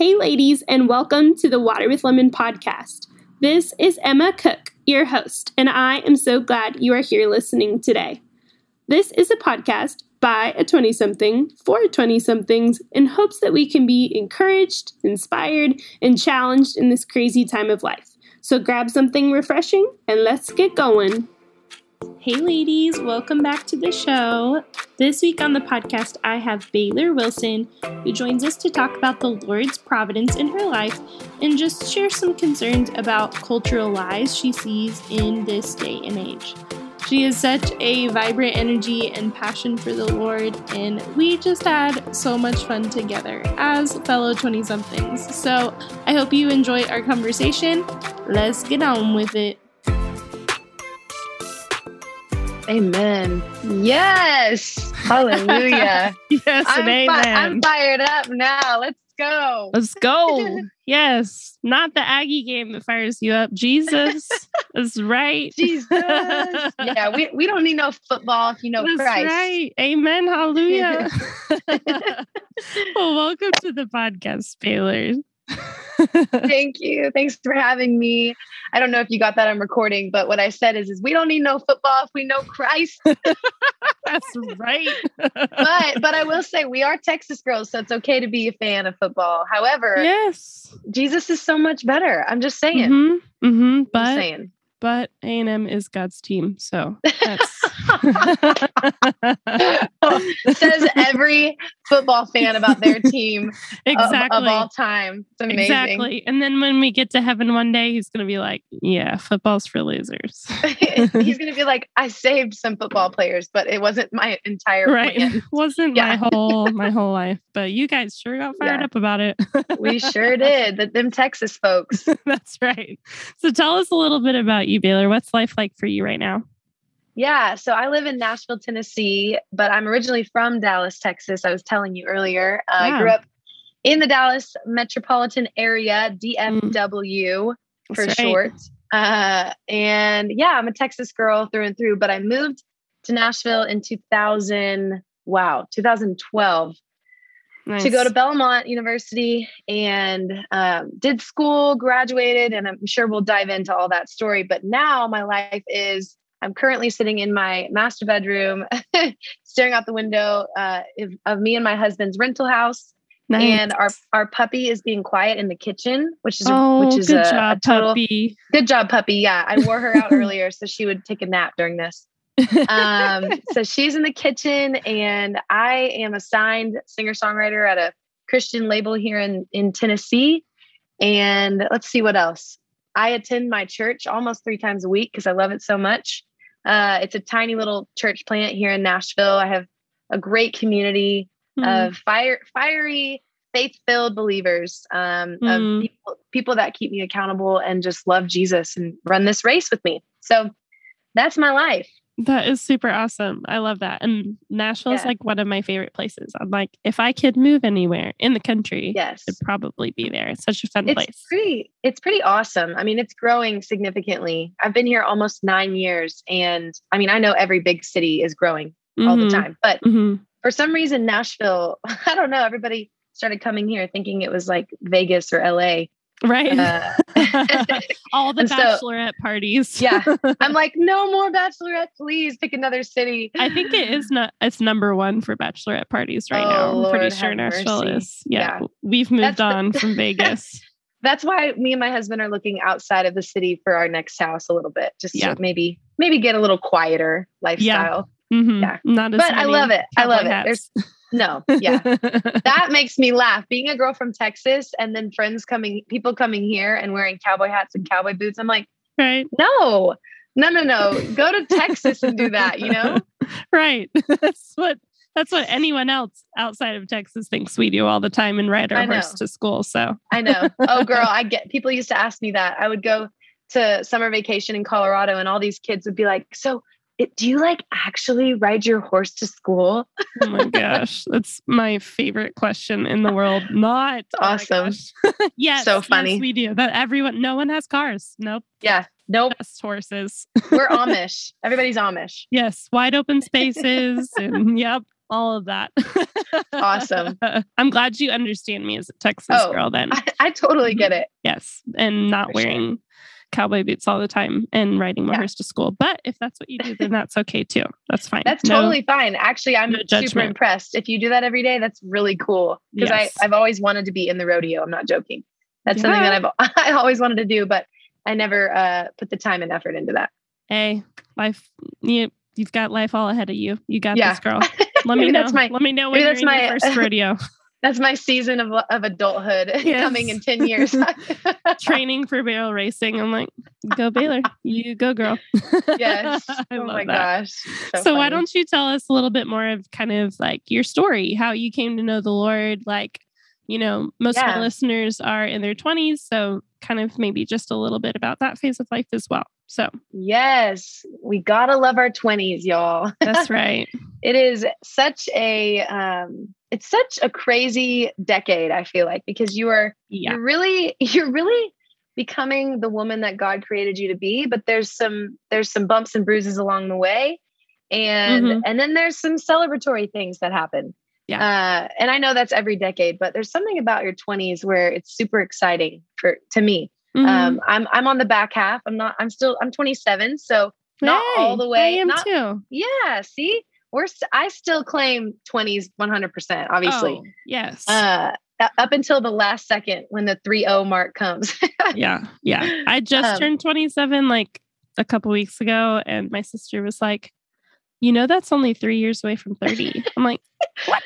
Hey, ladies, and welcome to the Water with Lemon podcast. This is Emma Cook, your host, and I am so glad you are here listening today. This is a podcast by a 20 something for 20 somethings in hopes that we can be encouraged, inspired, and challenged in this crazy time of life. So grab something refreshing and let's get going. Hey, ladies, welcome back to the show. This week on the podcast, I have Baylor Wilson, who joins us to talk about the Lord's providence in her life and just share some concerns about cultural lies she sees in this day and age. She has such a vibrant energy and passion for the Lord, and we just had so much fun together as fellow 20 somethings. So I hope you enjoy our conversation. Let's get on with it. Amen. Yes. Hallelujah. yes, I'm, and fi- amen. I'm fired up now. Let's go. Let's go. yes. Not the Aggie game that fires you up. Jesus That's right. Jesus. yeah, we, we don't need no football if you know That's Christ. right. Amen. Hallelujah. well, welcome to the podcast, Baylor. Thank you. Thanks for having me. I don't know if you got that on recording, but what I said is, is we don't need no football if we know Christ. That's right. but but I will say we are Texas girls, so it's okay to be a fan of football. However, yes. Jesus is so much better. I'm just saying. hmm hmm I'm just But saying. But A and M is God's team, so that's Says every football fan about their team exactly. of, all time. It's amazing. Exactly. And then when we get to heaven one day, he's going to be like, yeah, football's for losers. He's going to be like, I saved some football players, but it wasn't my entire right. plan. Wasn't Yeah. my whole my whole life, but you guys sure got fired Yeah. up about it. We sure did. That them Texas folks. That's right. So tell us a little bit about you, Baylor. What's life like for you right now? Yeah. So I live in Nashville, Tennessee, but I'm originally from Dallas, Texas. I was telling you earlier. Uh, I grew up in the Dallas metropolitan area, DFW for Mm. That's right. short. Uh, and yeah, I'm a Texas girl through and through, but I moved to Nashville in 2000. Wow, 2012 Nice. to go to Belmont University and um, did school, graduated, and I'm sure we'll dive into all that story. But now my life is I'm currently sitting in my master bedroom, staring out the window uh, of, me and my husband's rental house. Nice. And our our puppy is being quiet in the kitchen, which is oh, which is good a, job, a total puppy. good job, puppy. Yeah, I wore her out earlier so she would take a nap during this. Um, so she's in the kitchen, and I am a signed singer songwriter at a Christian label here in in Tennessee. And let's see what else. I attend my church almost three times a week because I love it so much. Uh, it's a tiny little church plant here in Nashville. I have a great community Mm. of fire, fiery, faith-filled believers, um, Mm. of people, people that keep me accountable and just love Jesus and run this race with me. So that's my life. That is super awesome. I love that. And Nashville is Yeah. like one of my favorite places. I'm like, if I could move anywhere in the country, Yes, it'd probably be there. It's such a fun it's place. pretty. It's pretty awesome. I mean, it's growing significantly. I've been here almost nine years, and I mean, I know every big city is growing all the Mhm. time, but Mhm. for some reason, Nashville. I don't know. Everybody started coming here thinking it was like Vegas or LA. Right. Uh, All the and so- bachelorette parties. Yeah. I'm like, no more bachelorette, please pick another city. I think it is not it's number one for bachelorette parties right Oh, now. I'm pretty sure Nashville mercy. is. Yeah. Yeah. We've moved That's the- on from Vegas. That's why me and my husband are looking outside of the city for our next house a little bit, just Yeah. to maybe maybe get a little quieter lifestyle. Mhm. Yeah. Not as But I love it. I love cowboy it. There's hats. no, yeah. that makes me laugh. Being a girl from Texas and then friends coming, people coming here and wearing cowboy hats and cowboy boots. I'm like, right. no, no, no, no. Go to Texas and do that. You know? Right. That's what that's what anyone else outside of Texas thinks we do all the time and ride our horse to school. So I know. Oh, girl, I get. People used to ask me that. I would go to summer vacation in Colorado, and all these kids would be like, "So, it, do you like actually ride your horse to school?" oh my gosh. That's my favorite question in the world. Not oh Awesome. gosh. yes. So yes, funny. we do. But everyone no one has cars. Nope. Yeah. Nope. Just horses. We're Amish. Everybody's Amish. Yes, wide open spaces and yep, all of that. awesome. I'm glad you understand me as a Texas oh, girl then. I, I, totally get mm-hmm. it. Yes. And not For wearing sure. Cowboy boots all the time and riding my yeah. horse to school. But if that's what you do, then that's okay too. That's fine. That's no, totally fine. Actually, I'm no super impressed. If you do that every day, that's really cool. Because yes. I've always wanted to be in the rodeo. I'm not joking. That's yeah. something that I've I always wanted to do, but I never uh, put the time and effort into that. Hey, life you you've got life all ahead of you. You got yeah. this, girl. Let me know. My, Let me know when that's my first rodeo. That's my season of of adulthood yes. coming in ten years. Training for barrel racing. I'm like, go Baylor, you go, girl. yes. oh my that. gosh. So, so why don't you tell us a little bit more of kind of like your story, how you came to know the Lord, like you know, most yeah. of our listeners are in their 20s. So, kind of maybe just a little bit about that phase of life as well. So, yes, we got to love our 20s, y'all. That's right. it is such a, um, it's such a crazy decade, I feel like, because you are, yeah. you're really, you're really becoming the woman that God created you to be, but there's some, there's some bumps and bruises along the way. And, mm-hmm. and then there's some celebratory things that happen yeah. Uh, and I know that's every decade, but there's something about your 20s where it's super exciting for to me. Mm-hmm. Um, I'm I'm on the back half. I'm not. I'm still. I'm 27, so not hey, all the way. I am not, too. Yeah. See, we're. I still claim 20s 100. percent Obviously. Oh, yes. Uh, up until the last second when the 3-0 mark comes. yeah. Yeah. I just um, turned 27 like a couple weeks ago, and my sister was like, "You know, that's only three years away from 30." I'm like, "What?"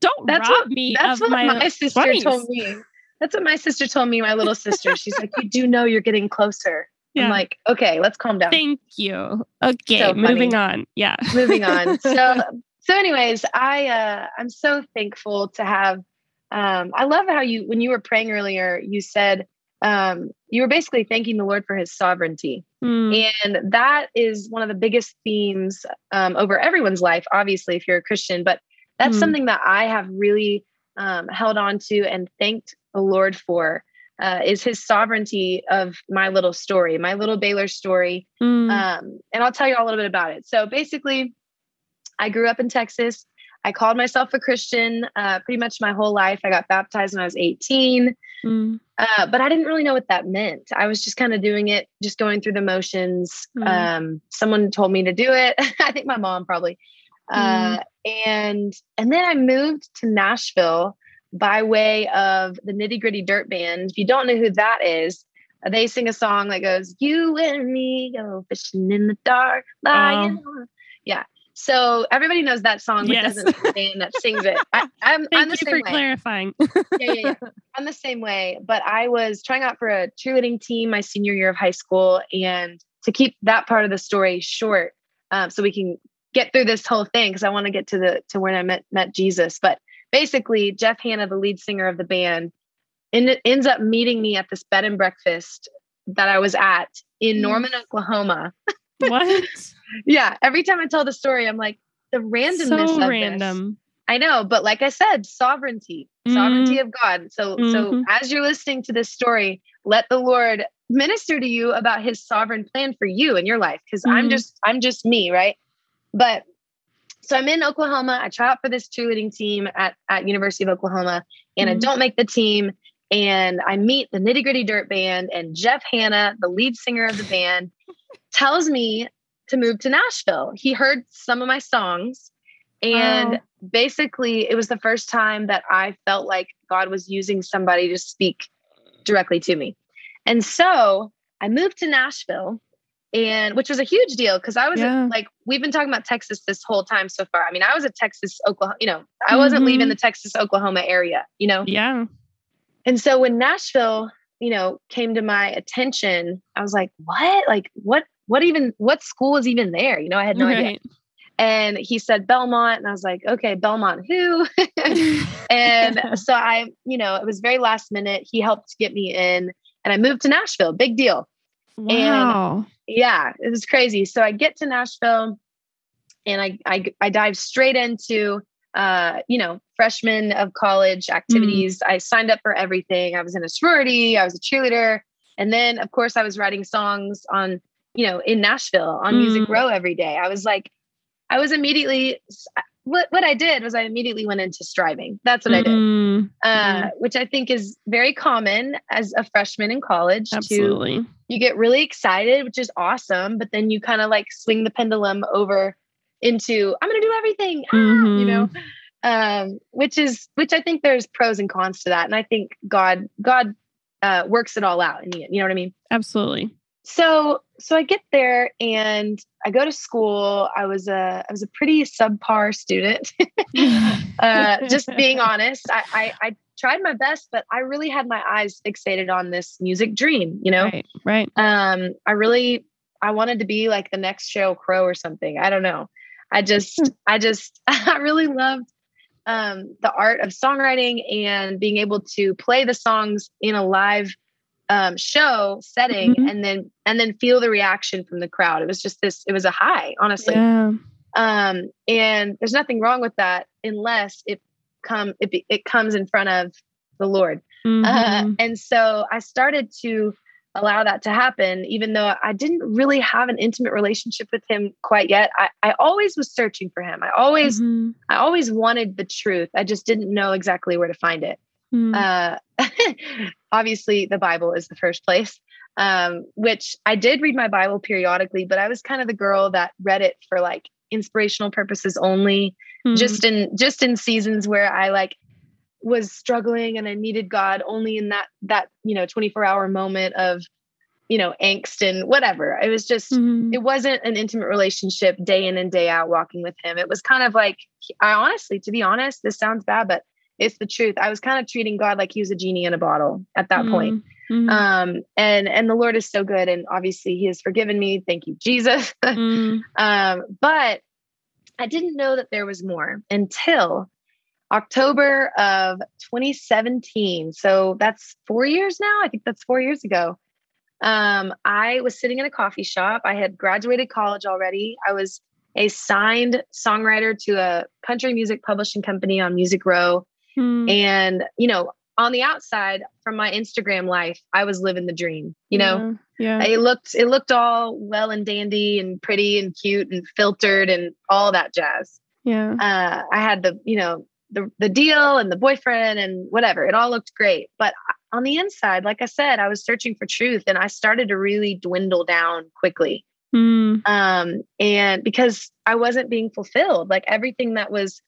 don't that's rob what, me that's what my, my sister 20s. told me. That's what my sister told me, my little sister. She's like, you do know you're getting closer. Yeah. I'm like, okay, let's calm down. Thank you. Okay, so moving on. Yeah. moving on. So so anyways, I uh I'm so thankful to have um I love how you when you were praying earlier, you said um you were basically thanking the Lord for his sovereignty. Mm. And that is one of the biggest themes um, over everyone's life, obviously, if you're a Christian, but that's mm. something that I have really um, held on to and thanked the Lord for. Uh, is his sovereignty of my little story, my little Baylor story. Mm. Um, and I'll tell you all a little bit about it. So basically, I grew up in Texas. I called myself a Christian uh, pretty much my whole life. I got baptized when I was 18, mm. uh, but I didn't really know what that meant. I was just kind of doing it, just going through the motions. Mm. Um, someone told me to do it. I think my mom probably. Uh, mm. and and then I moved to Nashville by way of the Nitty Gritty Dirt Band. If you don't know who that is, they sing a song that goes, "You and me go fishing in the dark, lying." Uh, yeah. So everybody knows that song, but yes. doesn't understand that sings it. I, am I'm the same way. clarifying. yeah, yeah, yeah. I'm the same way. But I was trying out for a cheerleading team my senior year of high school, and to keep that part of the story short, um, so we can get through this whole thing because I want to get to the to when I met met Jesus. But basically, Jeff Hanna, the lead singer of the band, ends up meeting me at this bed and breakfast that I was at in mm. Norman, Oklahoma. What? yeah. Every time I tell the story, I'm like the randomness so of random. This. I know, but like I said, sovereignty, mm sovereignty of God. So, mm-hmm. so as you're listening to this story, let the Lord minister to you about His sovereign plan for you in your life. Because mm I'm just, I'm just me, right? But so I'm in Oklahoma. I try out for this cheerleading team at, at University of Oklahoma, and mm-hmm. I don't make the team. And I meet the Nitty Gritty Dirt Band, and Jeff Hanna, the lead singer of the band, tells me to move to Nashville. He heard some of my songs, and oh. basically, it was the first time that I felt like God was using somebody to speak directly to me. And so I moved to Nashville and which was a huge deal because I was yeah. like, we've been talking about Texas this whole time so far. I mean, I was a Texas, Oklahoma, you know, I wasn't mm-hmm. leaving the Texas, Oklahoma area, you know? Yeah. And so when Nashville, you know, came to my attention, I was like, what? Like, what, what even, what school is even there? You know, I had no right. idea. And he said Belmont. And I was like, okay, Belmont who? and so I, you know, it was very last minute. He helped get me in and I moved to Nashville. Big deal. Wow. And yeah, it was crazy. So I get to Nashville and I I, I dive straight into uh, you know, freshman of college activities. Mm. I signed up for everything. I was in a sorority, I was a cheerleader. And then of course I was writing songs on, you know, in Nashville on mm. Music Row every day. I was like, I was immediately what what I did was I immediately went into striving. That's what mm-hmm. I did, uh, which I think is very common as a freshman in college. Absolutely, to, you get really excited, which is awesome, but then you kind of like swing the pendulum over into I'm going to do everything, mm-hmm. ah, you know, mm-hmm. um, which is which I think there's pros and cons to that, and I think God God uh, works it all out, and you know what I mean. Absolutely. So so I get there and I go to school. I was a I was a pretty subpar student. uh, just being honest, I, I, I tried my best, but I really had my eyes fixated on this music dream. You know, right? Right. Um, I really I wanted to be like the next Sheryl Crow or something. I don't know. I just hmm. I just I really loved um, the art of songwriting and being able to play the songs in a live um, show setting mm-hmm. and then and then feel the reaction from the crowd. It was just this. It was a high, honestly. Yeah. Um, and there's nothing wrong with that unless it come it, be, it comes in front of the Lord. Uh, mm-hmm. Uh, and so I started to allow that to happen, even though I didn't really have an intimate relationship with him quite yet. I, I always was searching for him. I always, mm-hmm. I always wanted the truth. I just didn't know exactly where to find it. Mm. Uh, obviously, the Bible is the first place, um, which I did read my Bible periodically, but I was kind of the girl that read it for like inspirational purposes only, mm. just in just in seasons where I like was struggling and I needed God only in that that you know 24 hour moment of you know angst and whatever. It was just mm-hmm. it wasn't an intimate relationship day in and day out walking with him. It was kind of like I honestly to be honest, this sounds bad but it's the truth. I was kind of treating God like he was a genie in a bottle at that mm-hmm. point. Mm-hmm. Um, and and the Lord is so good, and obviously He has forgiven me. Thank you, Jesus. mm. um, but I didn't know that there was more until October of 2017. So that's four years now. I think that's four years ago. Um, I was sitting in a coffee shop. I had graduated college already. I was a signed songwriter to a country music publishing company on Music Row. Hmm. And, you know, on the outside from my Instagram life, I was living the dream, you know? Yeah. yeah. It looked it looked all well and dandy and pretty and cute and filtered and all that jazz. Yeah. Uh, I had the, you know, the the deal and the boyfriend and whatever. It all looked great. But on the inside, like I said, I was searching for truth and I started to really dwindle down quickly. Mm. Um, and because I wasn't being fulfilled, like everything that was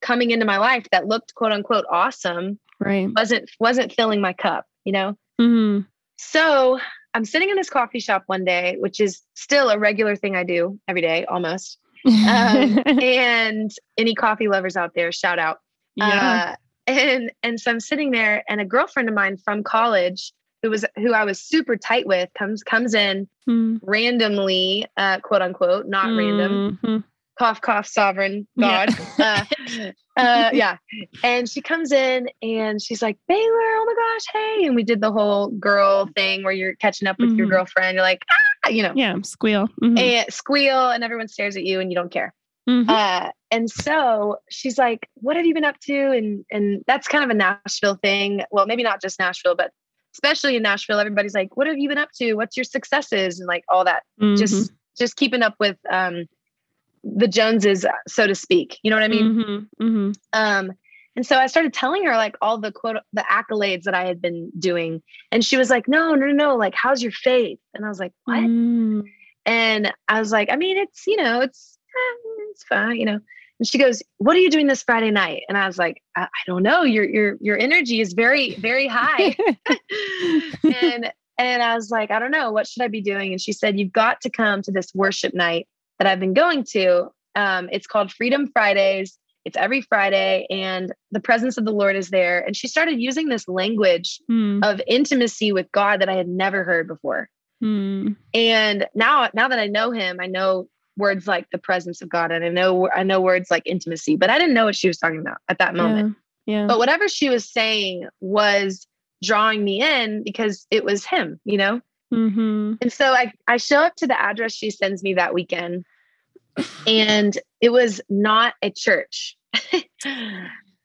coming into my life that looked quote unquote awesome right wasn't wasn't filling my cup you know mm-hmm. so i'm sitting in this coffee shop one day which is still a regular thing i do every day almost um, and any coffee lovers out there shout out yeah. Uh, and and so i'm sitting there and a girlfriend of mine from college who was who i was super tight with comes comes in mm. randomly uh, quote unquote not mm-hmm. random cough cough sovereign god yeah. uh, yeah. And she comes in and she's like baylor oh my gosh hey. And we did the whole girl thing where you're catching up with mm-hmm. your girlfriend. You're like ah, you know. Yeah squeal. Mm-hmm. and squeal and everyone stares at you and you don't care. Mm-hmm. uh, and so she's like what have you been up to? And and that's kind of a nashville thing. Well maybe not just nashville but especially in nashville everybody's like what have you been up to? What's your successes? And like all that. Just mm-hmm. just keeping up with um the Joneses, so to speak. You know what I mean? Mm-hmm, mm-hmm. Um, and so I started telling her like all the quote the accolades that I had been doing, and she was like, "No, no, no! Like, how's your faith?" And I was like, "What?" Mm. And I was like, "I mean, it's you know, it's eh, it's fine, you know." And she goes, "What are you doing this Friday night?" And I was like, "I, I don't know. Your your your energy is very very high." and and I was like, "I don't know. What should I be doing?" And she said, "You've got to come to this worship night that I've been going to. Um, it's called Freedom Fridays. It's every Friday, and the presence of the Lord is there. And she started using this language mm. of intimacy with God that I had never heard before. Mm. And now, now that I know Him, I know words like the presence of God, and I know I know words like intimacy. But I didn't know what she was talking about at that moment. Yeah. yeah. But whatever she was saying was drawing me in because it was Him. You know. Mm-hmm. And so I, I show up to the address she sends me that weekend, and it was not a church.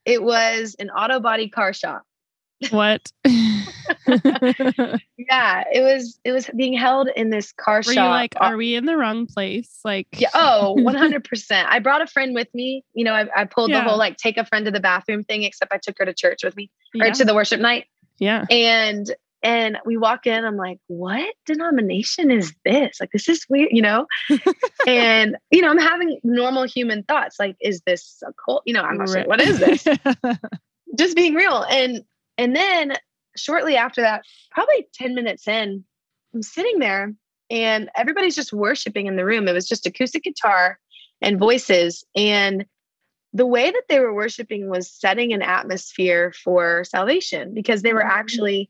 it was an auto body car shop. What? yeah, it was it was being held in this car Were shop. you like, are we in the wrong place? Like, yeah, oh, 100%. I brought a friend with me. You know, I, I pulled Yeah. the whole like take a friend to the bathroom thing, except I took her to church with me or yeah, to the worship night. yeah. And and we walk in, I'm like, what denomination is this? Like, this is weird, you know? and, you know, I'm having normal human thoughts. Like, is this a cult? You know, I'm not sure. What is this? Just being real. And and then shortly after that, probably 10 minutes in, I'm sitting there and everybody's just worshiping in the room. It was just acoustic guitar and voices. And the way that they were worshiping was setting an atmosphere for salvation because they were Mhm. actually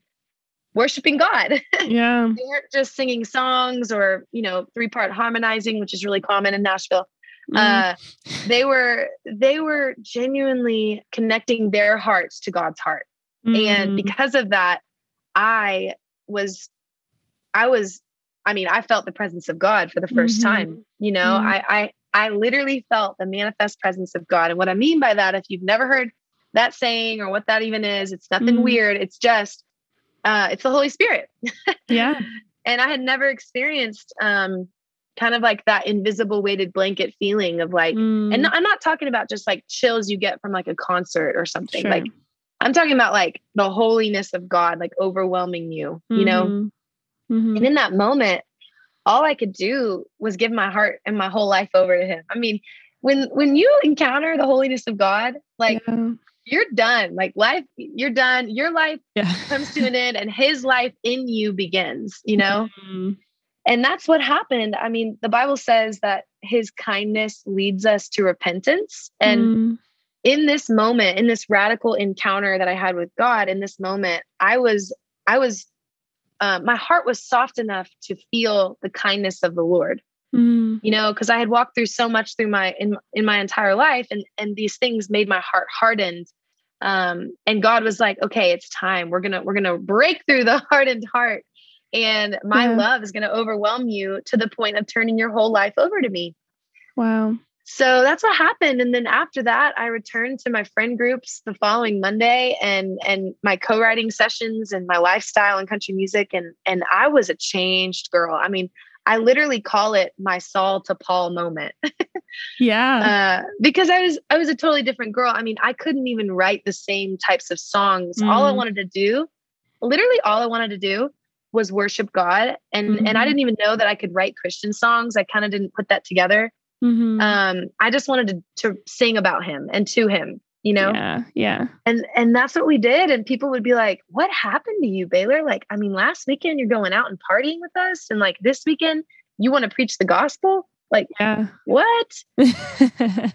worshiping God. yeah. they weren't just singing songs or, you know, three part harmonizing, which is really common in Nashville. Mm. Uh, they were they were genuinely connecting their hearts to God's heart and Mm. because of that i was i was i mean i felt the presence of god for the 1st Mhm. time you know Mhm. I, I i literally felt the manifest presence of god and what i mean by that if you've never heard that saying or what that even is it's nothing Mhm. weird it's just uh it's the holy spirit yeah. and i had never experienced um kind of like that invisible weighted blanket feeling of like Mm. and i'm not talking about just like chills you get from like a concert or something Sure. like I'm talking about like the holiness of God, like overwhelming you, you know? Mhm. Mhm. And in that moment, all I could do was give my heart and my whole life over to him. I mean, when when you encounter the holiness of God, like yeah. You're done. Like life, you're done. Your life yeah. comes to an end and his life in you begins, you know? Mm. And that's what happened. I mean, the Bible says that his kindness leads us to repentance. And Mm. in this moment in this radical encounter that i had with god in this moment i was i was uh, my heart was soft enough to feel the kindness of the lord Mm. you know because i had walked through so much through my in, in my entire life and and these things made my heart hardened um and god was like okay it's time we're gonna we're gonna break through the hardened heart and my Yeah. love is gonna overwhelm you to the point of turning your whole life over to me Wow. so that's what happened and then after that i returned to my friend groups the following monday and and my co-writing sessions and my lifestyle and country music and and i was a changed girl i mean i literally call it my saul to paul moment Yeah. uh, because i was i was a totally different girl i mean i couldn't even write the same types of songs all i Mm. wanted to do literally all i wanted to do was worship god and and i Mhm. didn't even know that i could write christian songs i kind of didn't put that together Mhm. um i just wanted to, to sing about him and to him you know Yeah. Yeah. and and that's what we did and people would be like what happened to you baylor like i mean last weekend you're going out and partying with us and like this weekend you want to preach the gospel like Yeah. what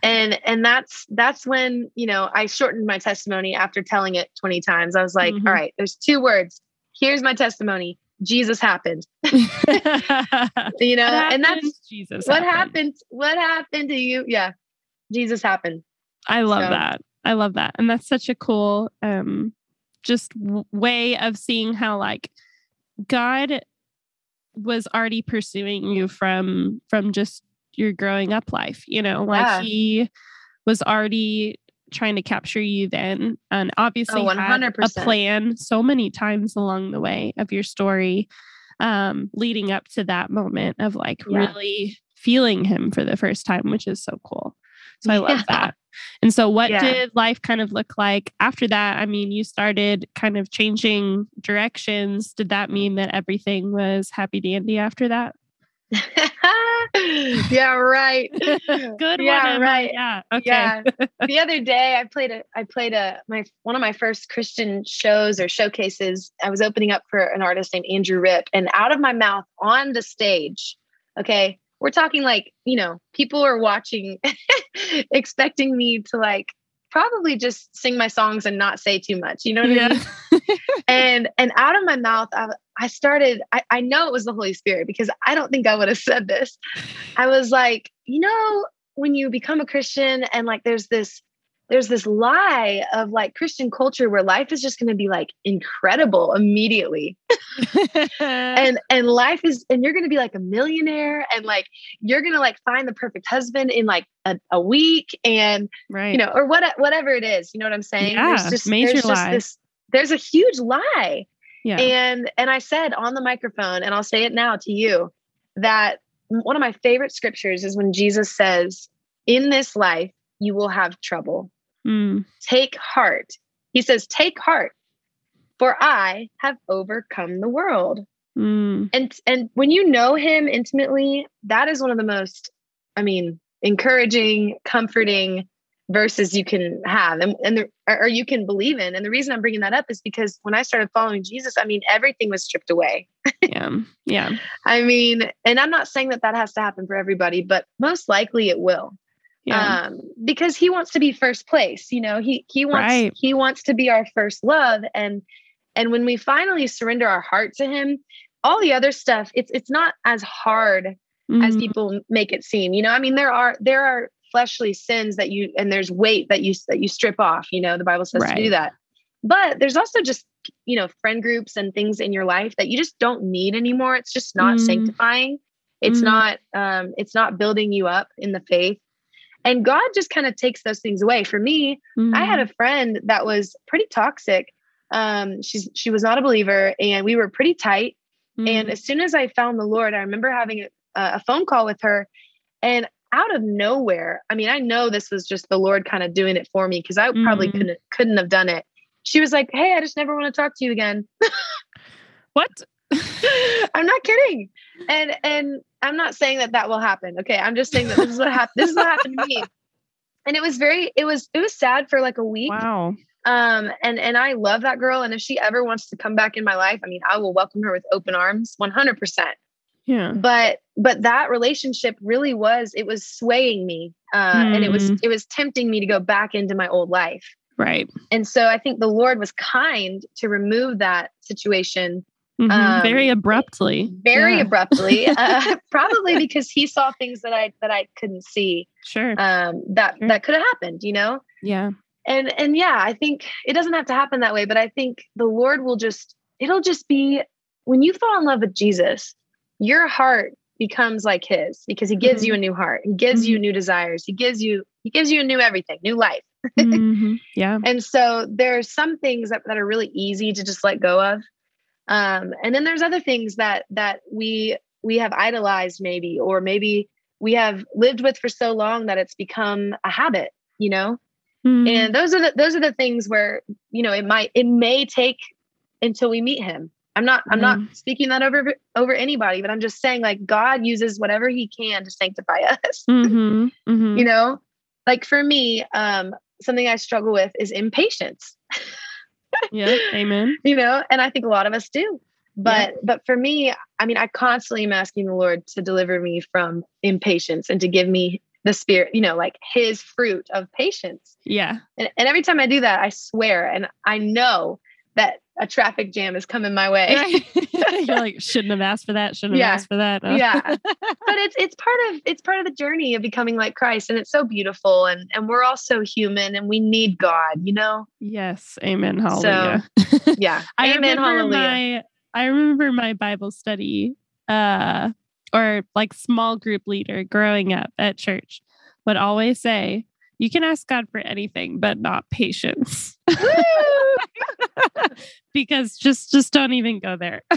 and and that's that's when you know i shortened my testimony after telling it 20 times i was like Mhm. all right there's two words here's my testimony jesus happened you know What and that's Jesus. what happened what happened to you yeah jesus happened I love So- that. I love that. And that's such a cool um just w- way of seeing how like God was already pursuing you from from just your growing up life, you know, like Yeah. he was already trying to capture you then and obviously Oh, had a 100%. plan so many times along the way of your story um leading up to that moment of like Yeah. really feeling him for the first time which is so cool so i love Yeah. that and so what Yeah. did life kind of look like after that i mean you started kind of changing directions did that mean that everything was happy dandy after that yeah, right. good Yeah, one right. yeah okay Yeah. the other day I played a I played a my one of my first Christian shows or showcases. I was opening up for an artist named Andrew Ripp and out of my mouth on the stage. Okay. We're talking like, you know, people are watching expecting me to like probably just sing my songs and not say too much. You know what I mean? and and out of my mouth I, I started I, I know it was the holy spirit because i don't think i would have said this i was like you know when you become a christian and like there's this there's this lie of like christian culture where life is just going to be like incredible immediately and and life is and you're going to be like a millionaire and like you're going to like find the perfect husband in like a, a week and right you know or what whatever it is you know what i'm saying Yeah, major there's just this there's a huge lie. Yeah. And and I said on the microphone, and I'll say it now to you, that one of my favorite scriptures is when Jesus says, In this life, you will have trouble. Mm. Take heart. He says, Take heart, for I have overcome the world. Mm. And and when you know him intimately, that is one of the most, I mean, encouraging, comforting verses you can have and, and the, or you can believe in. And the reason I'm bringing that up is because when I started following Jesus, I mean, everything was stripped away. Yeah. Yeah. I mean, and I'm not saying that that has to happen for everybody, but most likely it will. Yeah. Um, because he wants to be first place, you know, he, he wants, Right. he wants to be our first love. And, and when we finally surrender our heart to him, all the other stuff, it's, it's not as hard as Mhm. people make it seem. You know, I mean, there are there are fleshly sins that you and there's weight that you that you strip off. You know, the Bible says to do that. But there's also just you know friend groups and things in your life that you just don't need anymore. It's just not Mm. sanctifying. It's Mm. not um, it's not building you up in the faith. And God just kind of takes those things away. For me, I had Mm. a friend that was pretty toxic. Um, she's she was not a believer, and we were pretty tight. Mm. And as soon as I found the Lord, I remember having a, a phone call with her, and out of nowhere, I mean, I know this was just the Lord kind of doing it for me because I probably Mhm. couldn't couldn't have done it. She was like, "Hey, I just never want to talk to you again." what? I'm not kidding, and and I'm not saying that that will happen. Okay, I'm just saying that this is what happened. This is what happened to me, and it was very, it was it was sad for like a week. wow. Um, and and I love that girl, and if she ever wants to come back in my life, I mean, I will welcome her with open arms, 100 percent. Yeah. but but that relationship really was it was swaying me uh and it was Mm. it was tempting me to go back into my old life Right. and so i think the lord was kind to remove that situation Mhm. Um, Very abruptly. very Yeah. abruptly uh, probably because he saw things that i that i couldn't see Sure. um that Sure. that could have happened you know yeah. and and yeah i think it doesn't have to happen that way but i think the lord will just it'll just be when you fall in love with jesus your heart becomes like his because he gives you a new heart he gives you new desires he gives you he gives you a new everything new life Mhm. Yeah. and so there are some things that, that are really easy to just let go of um and then there's other things that that we we have idolized maybe or maybe we have lived with for so long that it's become a habit you know Mhm. and those are the those are the things where you know it might it may take until we meet him i'm not i'm not speaking that over over anybody but i'm just saying like god uses whatever he can to sanctify us Mhm. Mhm. you know like for me um something i struggle with is impatience yeah. Amen. you know and i think a lot of us do but but for me i mean i constantly am asking the lord to deliver me from impatience and to give me the spirit you know like his fruit of patience Yeah. And, and every time I do that, I swear, and I know that a traffic jam is coming my way. Right. You're like, shouldn't have asked for that. Shouldn't have Yeah. asked for that. huh? yeah, but it's it's part of it's part of the journey of becoming like Christ, and it's so beautiful, and and we're all so human, and we need God, you know. yes. Amen. Hallelujah. Yeah, I amen, remember hallelujah. my I remember my Bible study uh or like small group leader growing up at church would always say, you can ask God for anything, but not patience. Because just just don't even go there.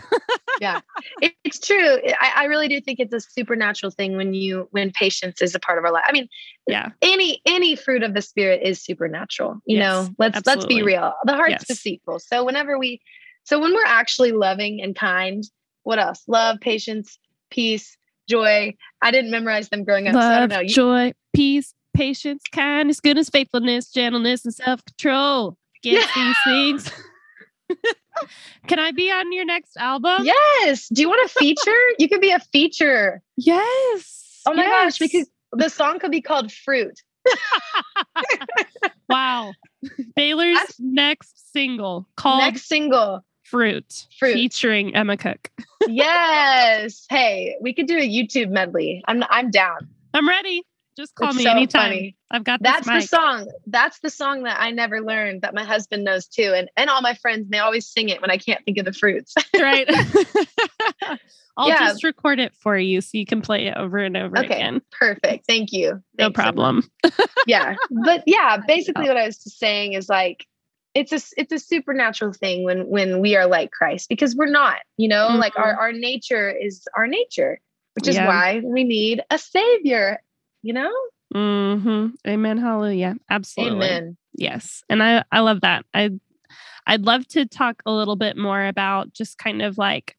It- it's true. I, I really do think it's a supernatural thing when you when patience is a part of our life. I mean, yeah. any any fruit of the spirit is supernatural you Yes, know let's let's be real the heart's Yes. deceitful so whenever we so when we're actually loving and kind what else love patience peace joy i didn't memorize them growing up so i don't Love, know You- joy, peace, patience, kindness, goodness, faithfulness, gentleness, and self-control. Against these things. Can I be on your next album? yes do you want a feature you could be a feature Yes. oh my gosh we yes. could the song could be called fruit Wow. Baylor's That's- next single called next single Fruit, Fruit. featuring Emma Cook. yes hey we could do a youtube medley i'm i'm down I'm ready. Just call It's me so anytime. funny. I've got That's this the song. That's the song that I never learned that my husband knows too. And and all my friends, they always sing it when I can't think of the fruits. right? I'll Yeah. just record it for you so you can play it over and over Okay. again. Perfect. Thank you. No Thanks, Emma. problem. Yeah. But yeah, basically what I was just saying is like it's a it's a supernatural thing when when we are like Christ because we're not, you know, mm-hmm. like our our nature is our nature, which is yeah. why we need a savior, you know? Mhm. Amen. Hallelujah. Absolutely. Amen. Yes. And I I love that. I I'd love to talk a little bit more about just kind of like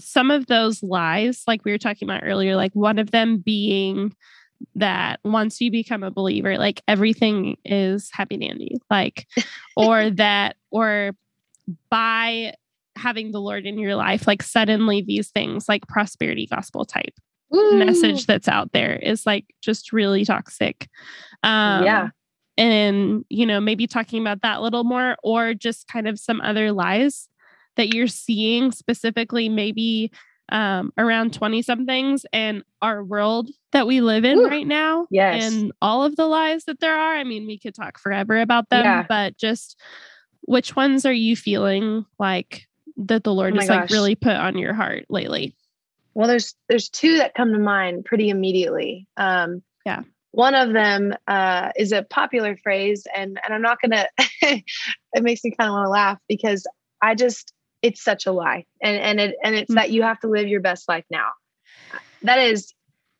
some of those lies like we were talking about earlier like one of them being that once you become a believer, like everything is happy dandy, like, or that, or by having the Lord in your life, like suddenly these things like prosperity gospel type Ooh. message that's out there is like just really toxic. Um, yeah. And, you know, maybe talking about that a little more, or just kind of some other lies that you're seeing specifically, maybe um, around 20 somethings and our world that we live in Ooh, right now. Yes. And all of the lies that there are. I mean, we could talk forever about them, yeah. but just which ones are you feeling like that the Lord oh has like really put on your heart lately? Well, there's there's two that come to mind pretty immediately. Um, yeah. One of them uh, is a popular phrase, and and I'm not gonna. it makes me kind of want to laugh because I just it's such a lie and and it and it's mm-hmm. that you have to live your best life now that is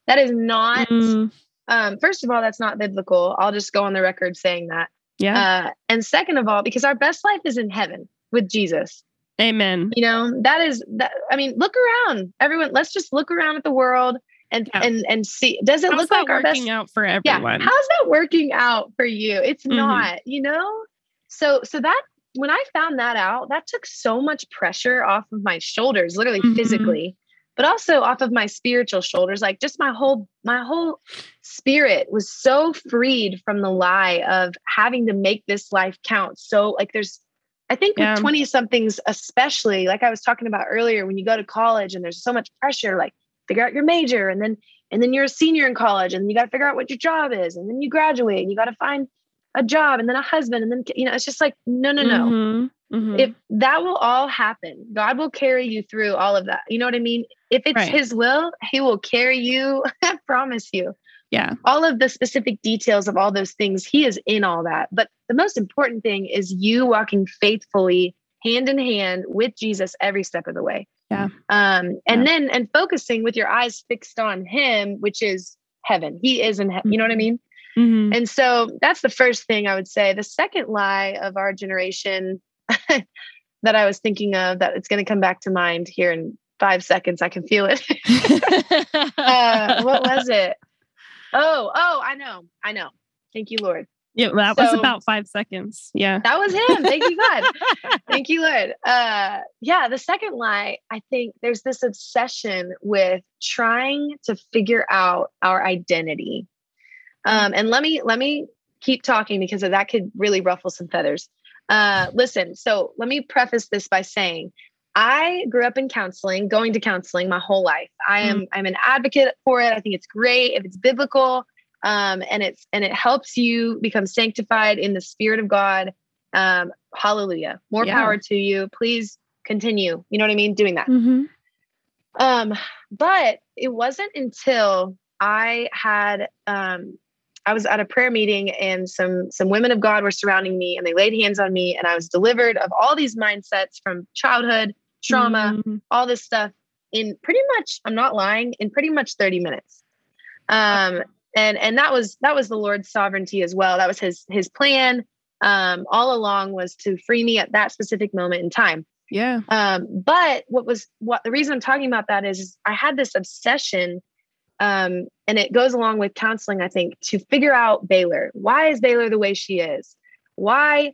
that is not mm-hmm. um first of all that's not biblical i'll just go on the record saying that yeah uh, and second of all because our best life is in heaven with jesus amen you know that is that i mean look around everyone let's just look around at the world and yeah. and and see does it how's look like our working best out for everyone yeah. how's that working out for you it's mm-hmm. not you know so so that when I found that out, that took so much pressure off of my shoulders, literally mm-hmm. physically, but also off of my spiritual shoulders. Like just my whole my whole spirit was so freed from the lie of having to make this life count. So like there's I think with 20 somethings especially, like I was talking about earlier when you go to college and there's so much pressure like figure out your major and then and then you're a senior in college and you got to figure out what your job is and then you graduate and you got to find a job and then a husband and then you know it's just like no no no. Mm-hmm, mm-hmm. if that will all happen god will carry you through all of that. You know what i mean? If it's right. his will he will carry you i promise you yeah all of the specific details of all those things he is in all that but the most important thing is you walking faithfully hand in hand with jesus every step of the way yeah um and yeah. then and focusing with your eyes fixed on him which is heaven he is in heaven you know what i mean Mm-hmm. And so that's the first thing I would say. The second lie of our generation that I was thinking of that it's going to come back to mind here in five seconds. I can feel it. uh, what was it? Oh, oh, I know. I know. Thank you, Lord. Yeah, that so, was about five seconds. Yeah. That was him. Thank you, God. Thank you, Lord. Uh, yeah, the second lie, I think there's this obsession with trying to figure out our identity um, and let me let me keep talking because that could really ruffle some feathers. Uh, listen, so let me preface this by saying I grew up in counseling, going to counseling my whole life. I am mm. I'm an advocate for it. I think it's great if it's biblical, um, and it's and it helps you become sanctified in the Spirit of God. Um, hallelujah! More yeah. power to you. Please continue. You know what I mean? Doing that. Mm-hmm. Um, but it wasn't until I had um, I was at a prayer meeting and some some women of God were surrounding me and they laid hands on me and I was delivered of all these mindsets from childhood, trauma, mm-hmm. all this stuff in pretty much I'm not lying in pretty much 30 minutes. Um and and that was that was the Lord's sovereignty as well. That was his his plan um all along was to free me at that specific moment in time. Yeah. Um but what was what the reason I'm talking about that is, is I had this obsession um, and it goes along with counseling, I think, to figure out Baylor. Why is Baylor the way she is? Why?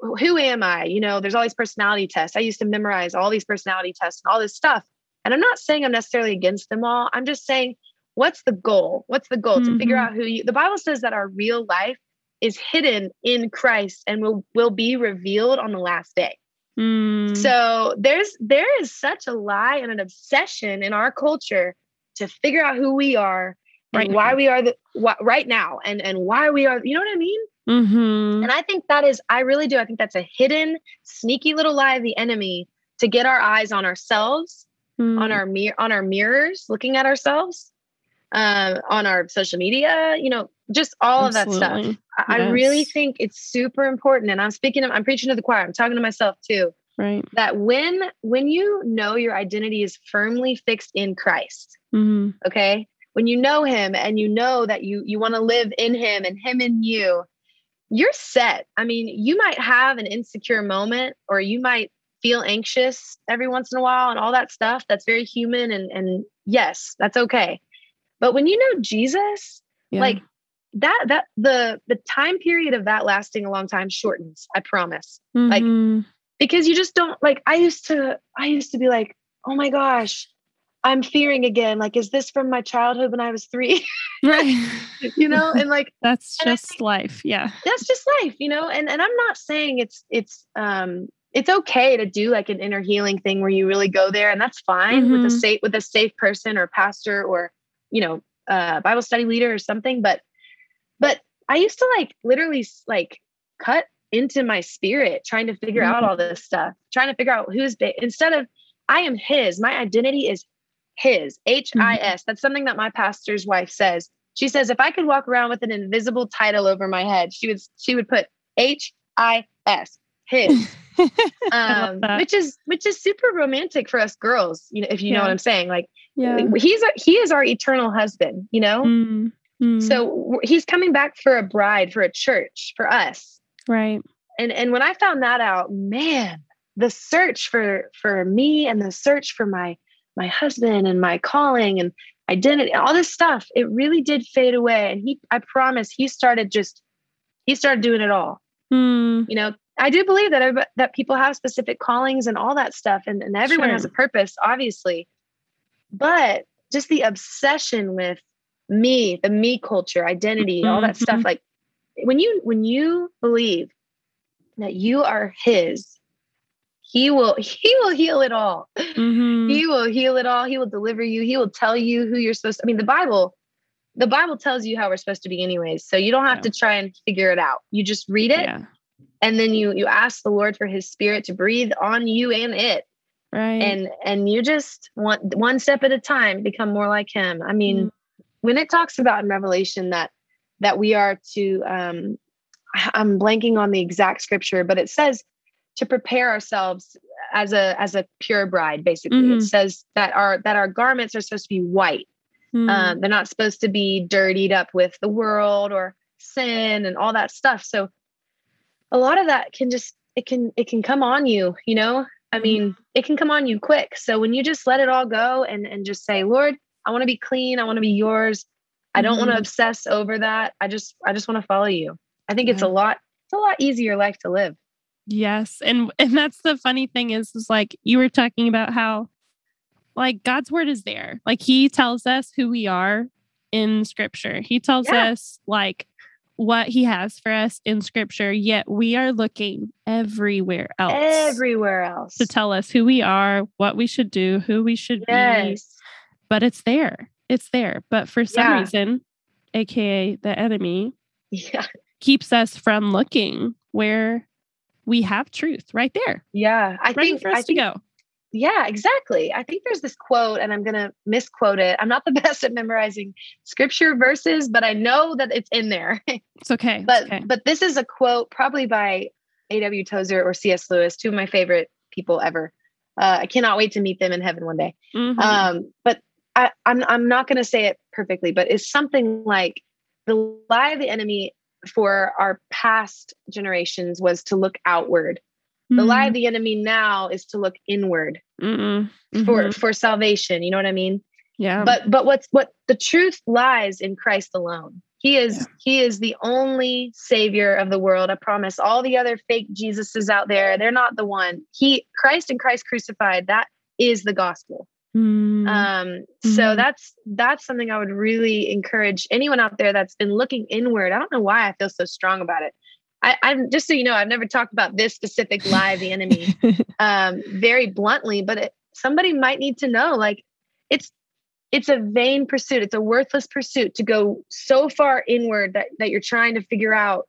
Who am I? You know, there's all these personality tests. I used to memorize all these personality tests and all this stuff. And I'm not saying I'm necessarily against them all. I'm just saying, what's the goal? What's the goal mm-hmm. to figure out who you? The Bible says that our real life is hidden in Christ and will will be revealed on the last day. Mm. So there's there is such a lie and an obsession in our culture to figure out who we are right and now. why we are the what right now and and why we are you know what i mean mm-hmm. and i think that is i really do i think that's a hidden sneaky little lie of the enemy to get our eyes on ourselves mm. on our mirror on our mirrors looking at ourselves um, on our social media you know just all Absolutely. of that stuff. Yes. I really think it's super important. And I'm speaking, I'm preaching to the choir. I'm talking to myself too. Right. That when when you know your identity is firmly fixed in Christ, mm-hmm. okay, when you know Him and you know that you you want to live in Him and Him in you, you're set. I mean, you might have an insecure moment, or you might feel anxious every once in a while, and all that stuff. That's very human, and and yes, that's okay. But when you know Jesus, yeah. like that that the the time period of that lasting a long time shortens i promise mm-hmm. like because you just don't like i used to i used to be like oh my gosh i'm fearing again like is this from my childhood when i was three right you know and like that's just think, life yeah that's just life you know and and i'm not saying it's it's um it's okay to do like an inner healing thing where you really go there and that's fine mm-hmm. with a mm-hmm. safe with a safe person or pastor or you know uh bible study leader or something but but I used to like literally like cut into my spirit trying to figure mm-hmm. out all this stuff, trying to figure out who's ba- instead of I am his, my identity is his, H I S. Mm-hmm. That's something that my pastor's wife says. She says if I could walk around with an invisible title over my head, she would she would put H I S, his. um, which is which is super romantic for us girls, you know, if you yeah. know what I'm saying. Like yeah. he's a, he is our eternal husband, you know? Mm. Mm. So he's coming back for a bride, for a church, for us. Right. And and when I found that out, man, the search for for me and the search for my my husband and my calling and identity, all this stuff, it really did fade away. And he, I promise, he started just he started doing it all. Mm. You know, I do believe that that people have specific callings and all that stuff, and, and everyone sure. has a purpose, obviously. But just the obsession with me, the me culture, identity, all that stuff. Mm-hmm. Like when you when you believe that you are his, he will he will heal it all. Mm-hmm. He will heal it all. He will deliver you. He will tell you who you're supposed to. I mean, the Bible, the Bible tells you how we're supposed to be anyways. So you don't have yeah. to try and figure it out. You just read it. Yeah. And then you you ask the Lord for his spirit to breathe on you and it. Right. And and you just want one step at a time become more like him. I mean, mm when it talks about in Revelation that that we are to um I'm blanking on the exact scripture, but it says to prepare ourselves as a as a pure bride basically mm-hmm. it says that our that our garments are supposed to be white mm-hmm. um, they're not supposed to be dirtied up with the world or sin and all that stuff so a lot of that can just it can it can come on you you know i mm-hmm. mean it can come on you quick so when you just let it all go and and just say lord I want to be clean. I want to be yours. I don't mm-hmm. want to obsess over that. I just I just want to follow you. I think yeah. it's a lot it's a lot easier life to live. Yes. And and that's the funny thing is is like you were talking about how like God's word is there. Like he tells us who we are in scripture. He tells yeah. us like what he has for us in scripture, yet we are looking everywhere else. Everywhere else. To tell us who we are, what we should do, who we should yes. be but it's there. It's there. But for some yeah. reason, aka the enemy, yeah. keeps us from looking where we have truth right there. Yeah. I ready think for us I to go. Yeah, exactly. I think there's this quote, and I'm gonna misquote it. I'm not the best at memorizing scripture verses, but I know that it's in there. It's okay. but okay. but this is a quote probably by A.W. Tozer or C.S. Lewis, two of my favorite people ever. Uh, I cannot wait to meet them in heaven one day. Mm-hmm. Um, but I, I'm I'm not going to say it perfectly, but it's something like the lie of the enemy for our past generations was to look outward. Mm-hmm. The lie of mm. the enemy now is to look inward mm-hmm. for for salvation. You know what I mean? Yeah. But but what's what the truth lies in Christ alone. He is yeah. he is the only savior of the world. I promise. All the other fake Jesuses out there, they're not the one. He Christ and Christ crucified. That is the gospel. Mm. Um, mm-hmm. so that's that's something I would really encourage anyone out there that's been looking inward. I don't know why I feel so strong about it. I, I'm just so you know, I've never talked about this specific lie of the enemy um, very bluntly, but it, somebody might need to know like it's it's a vain pursuit. It's a worthless pursuit to go so far inward that that you're trying to figure out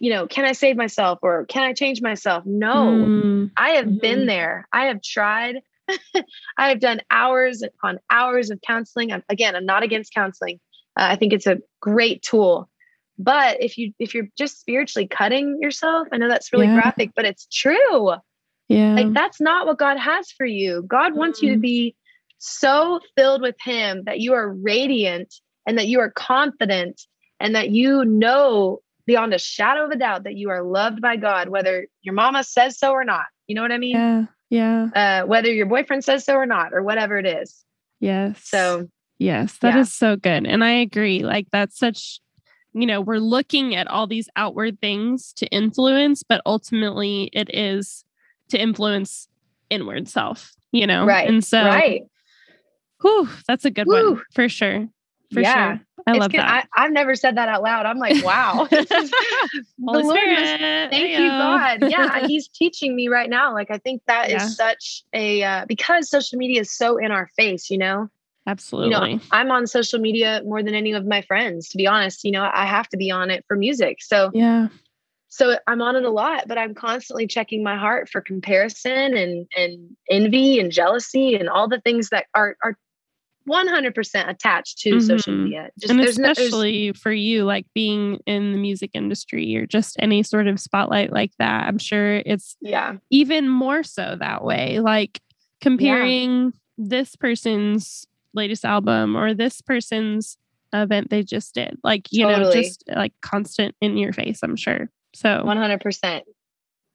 you know, can I save myself or can I change myself? No, mm. I have mm-hmm. been there. I have tried. I have done hours on hours of counseling. I'm, again, I'm not against counseling. Uh, I think it's a great tool. But if you if you're just spiritually cutting yourself, I know that's really Yeah. graphic, but it's true. Yeah. Like that's not what God has for you. God wants you to Mhm. be so filled with him that you are radiant and that you are confident and that you know beyond a shadow of a doubt that you are loved by God, whether your mama says so or not. You know what I mean? yeah. Yeah. Uh, whether your boyfriend says so or not, or whatever it is. Yes. So Yes, that is Yeah. so good. And I agree. Like that's such you know, we're looking at all these outward things to influence, but ultimately it is to influence inward self, you know? right. And so right. whew, that's a good one for sure. For Yeah. sure. I It's love good. that. I, I've never said that out loud. I'm like, wow. This is- the Holy Lord Spirit. Thank you. God. Yeah, He's teaching me right now. Like, I think that is Yeah. such a uh, because social media is so in our face. You know, Absolutely. you know, I'm on social media more than any of my friends. To be honest, you know, I have to be on it for music. So, yeah. so I'm on it a lot, but I'm constantly checking my heart for comparison and and envy and jealousy and all the things that are are 100% attached to social Mhm. media. Just and there's no, especially for you, like being in the music industry or just any sort of spotlight like that, I'm sure it's yeah, even more so that way. Like comparing this person's latest album or this person's event they just did. Like, you know, just like constant in your face, I'm sure. So 100%.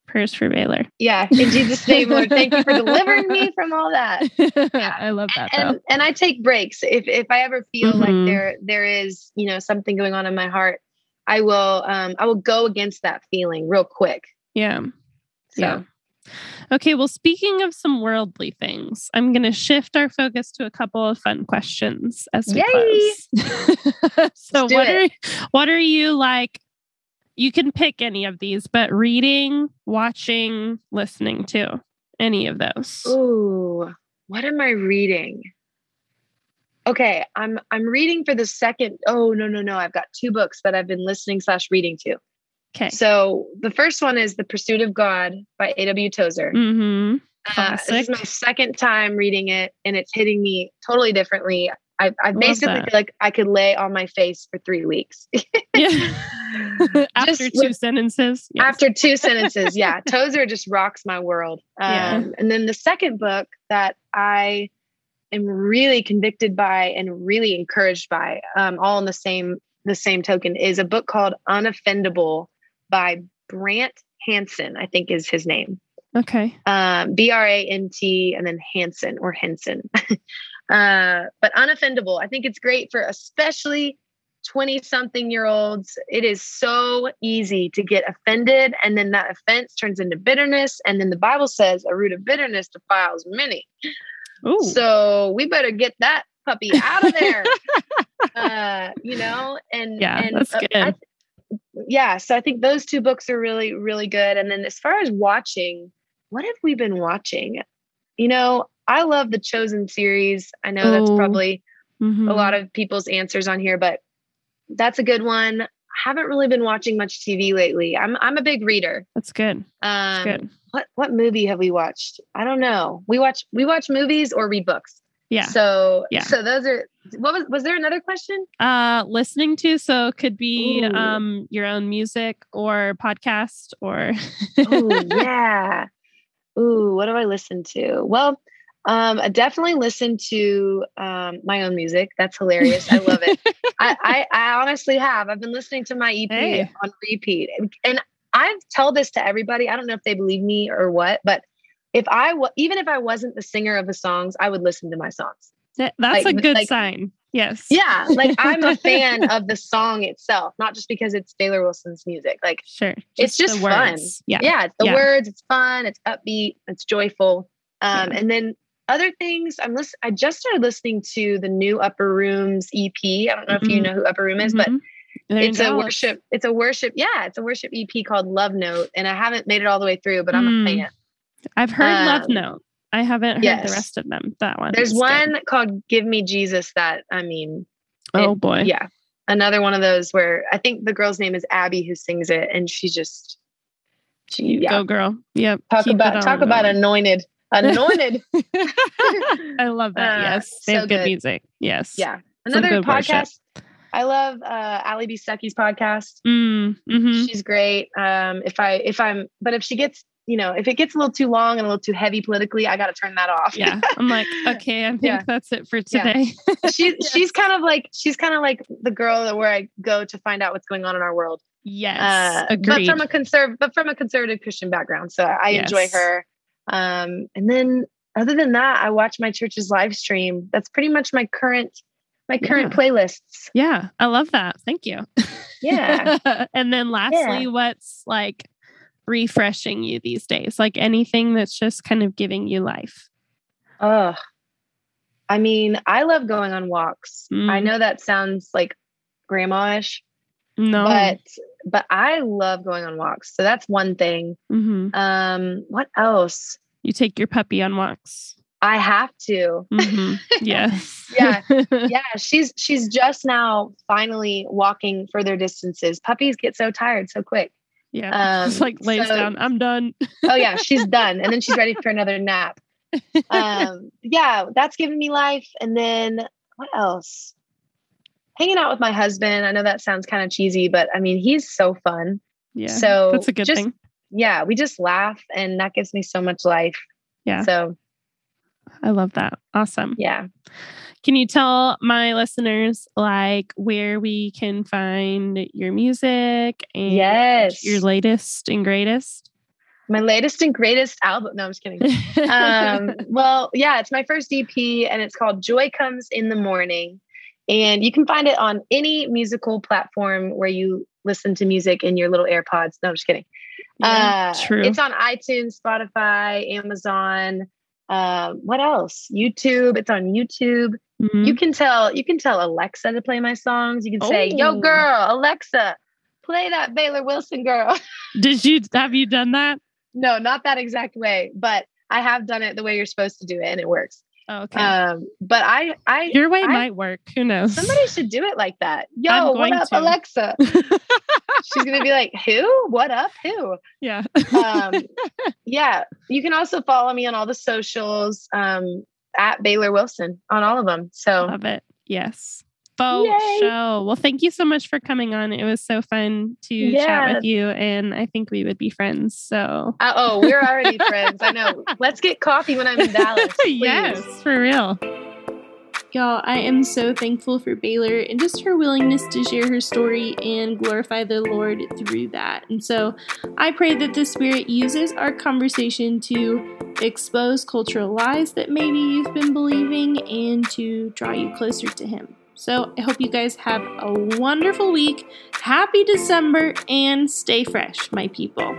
Prayers for Baylor. Yeah, in Jesus' name, Lord, thank you for delivering me from all that. I love that though. and and I take breaks if if I ever feel Mhm. like there there is you know something going on in my heart, I will um I will go against that feeling real quick. Yeah. So Yeah. Okay, well, speaking of some worldly things, I'm going to shift our focus to a couple of fun questions as we Yay! close. so, what it. are what are you like? You can pick any of these, but reading, watching, listening to any of those. ooh, what am I reading? Okay, I'm I'm reading for the second. Oh no no no! I've got two books that I've been listening slash reading to. Okay. So the first one is The Pursuit of God by A.W. Tozer. Mm-hmm. Uh, this is my second time reading it, and it's hitting me totally differently. I, I basically feel like I could lay on my face for three weeks Yeah. After two with- sentences. Yes. after two sentences. Yeah, Tozer just rocks my world. Um, Yeah. And then the second book that I am really convicted by and really encouraged by, um, all in the same the same token, is a book called Unoffendable by Brant Hansen. I think is his name. Okay. um, B R A N T and then Hansen or Henson. Uh, but unoffendable. I think it's great for especially 20 something year olds. It is so easy to get offended, and then that offense turns into bitterness. And then the Bible says a root of bitterness defiles many. Ooh. So we better get that puppy out of there. uh, you know, and Yeah, and, that's uh, good. Th- yeah, so I think those two books are really, really good. And then as far as watching, what have we been watching? You know, I love the Chosen series. I know that's Oh, probably Mhm. a lot of people's answers on here, but that's a good one. I haven't really been watching much TV lately. I'm I'm a big reader. That's good. That's Um, good. what what movie have we watched? I don't know. We watch we watch movies or read books. Yeah. So Yeah. so those are what was was there another question? uh listening to so it could be Ooh. um your own music or podcast or Oh yeah. Ooh, what do I listen to? Well, um, I definitely listen to um, my own music. That's hilarious. I love it. I, I, I honestly have. I've been listening to my EP Hey. on repeat, and, and I tell this to everybody. I don't know if they believe me or what, but if I even if I wasn't the singer of the songs, I would listen to my songs. Th- that's Like- a good like- sign yes Yeah, like I'm a fan of the song itself, not just because it's Baylor Wilson's music. Like sure it's just fun. words. yeah yeah it's the Yeah. words it's fun it's upbeat it's joyful um Yeah. and then other things i'm listen i just started listening to the new upper rooms ep i don't know if you Mhm. know who upper room is but Mhm. They're it's a worship it's a worship yeah it's a worship ep called love note and i haven't made it all the way through but i'm Mm. a fan i've heard love um, note i haven't heard yes. the rest of them that one there's is good. one called give me jesus that i mean oh it- boy yeah another one of those where i think the girl's name is abby who sings it and she just she yeah go girl yep talk keep about talk about anointed anointed i love that Uh, yes they so have good, good. music yes Yeah. Another good worship. podcast. I love uh Allie B. Stuckey's podcast. Mm, hmm She's great. Um, if I if I'm but if she gets you know, if it gets a little too long and a little too heavy politically, I got to turn that off. Yeah. I'm like, okay, I think Yeah. that's it for Yeah. today. she's Yes. she's kind of like she's kind of like the girl that where I go to find out what's going on in our world. yes. Uh, but from a conserv but from a conservative Christian background. So I enjoy her. Um, and then other than that, I watch my church's live stream. That's pretty much my current my current playlists. yeah. I love that. Thank you. Yeah. and then lastly, what's like refreshing you these days? Like anything that's just kind of giving you life. Oh, I mean, I love going on walks. Mm. I know that sounds like grandma-ish, No. but but I love going on walks. So that's one thing. Mhm. Um, what else? You take your puppy on walks. I have to. Mhm. Yes. Yeah. Yeah, she's she's just now finally walking further distances. Puppies get so tired so quick. yeah. Just Um, like lays so- down. I'm done. Oh yeah, she's done, and then she's ready for another nap. Um, yeah, that's giving me life. And then what else? Hanging out with my husband. I know that sounds kind of cheesy, but I mean, he's so fun. Yeah. So that's a good just- thing. Yeah, we just laugh, and that gives me so much life. Yeah. So I love that. Awesome. yeah. Can you tell my listeners like where we can find your music and Yes. your latest and greatest? My latest and greatest album. No, I'm just kidding. um, well, yeah, it's my first EP and it's called Joy Comes in the Morning. And you can find it on any musical platform where you listen to music in your little AirPods. No, I'm just kidding. Yeah, uh, true. It's on iTunes, Spotify, Amazon. Um, what else? YouTube. It's on YouTube. Mhm. You can tell you can tell Alexa to play my songs. You can say, "Yo, Oh. girl, Alexa, play that Baylor Wilson girl." Did you have you done that? no, not that exact way, but I have done it the way you're supposed to do it, and it works. Oh, okay. Um, but I, I, your way I- might work. Who knows? somebody should do it like that. Yo, what up, to. Alexa? She's gonna be like, who? What up? Who? yeah. Um, yeah. You can also follow me on all the socials um, at Baylor Wilson on all of them. So Love it. Yes. Faux Yay. show. Well, thank you so much for coming on. It was so fun to chat with you, and I think we would be friends. So, Uh, oh, we're already friends. I know. Let's get coffee when I'm in Dallas. please. yes, for real. Y'all, I am so thankful for Baylor and just her willingness to share her story and glorify the Lord through that. And so I pray that the Spirit uses our conversation to expose cultural lies that maybe you've been believing and to draw you closer to Him. So I hope you guys have a wonderful week. Happy December and stay fresh, my people.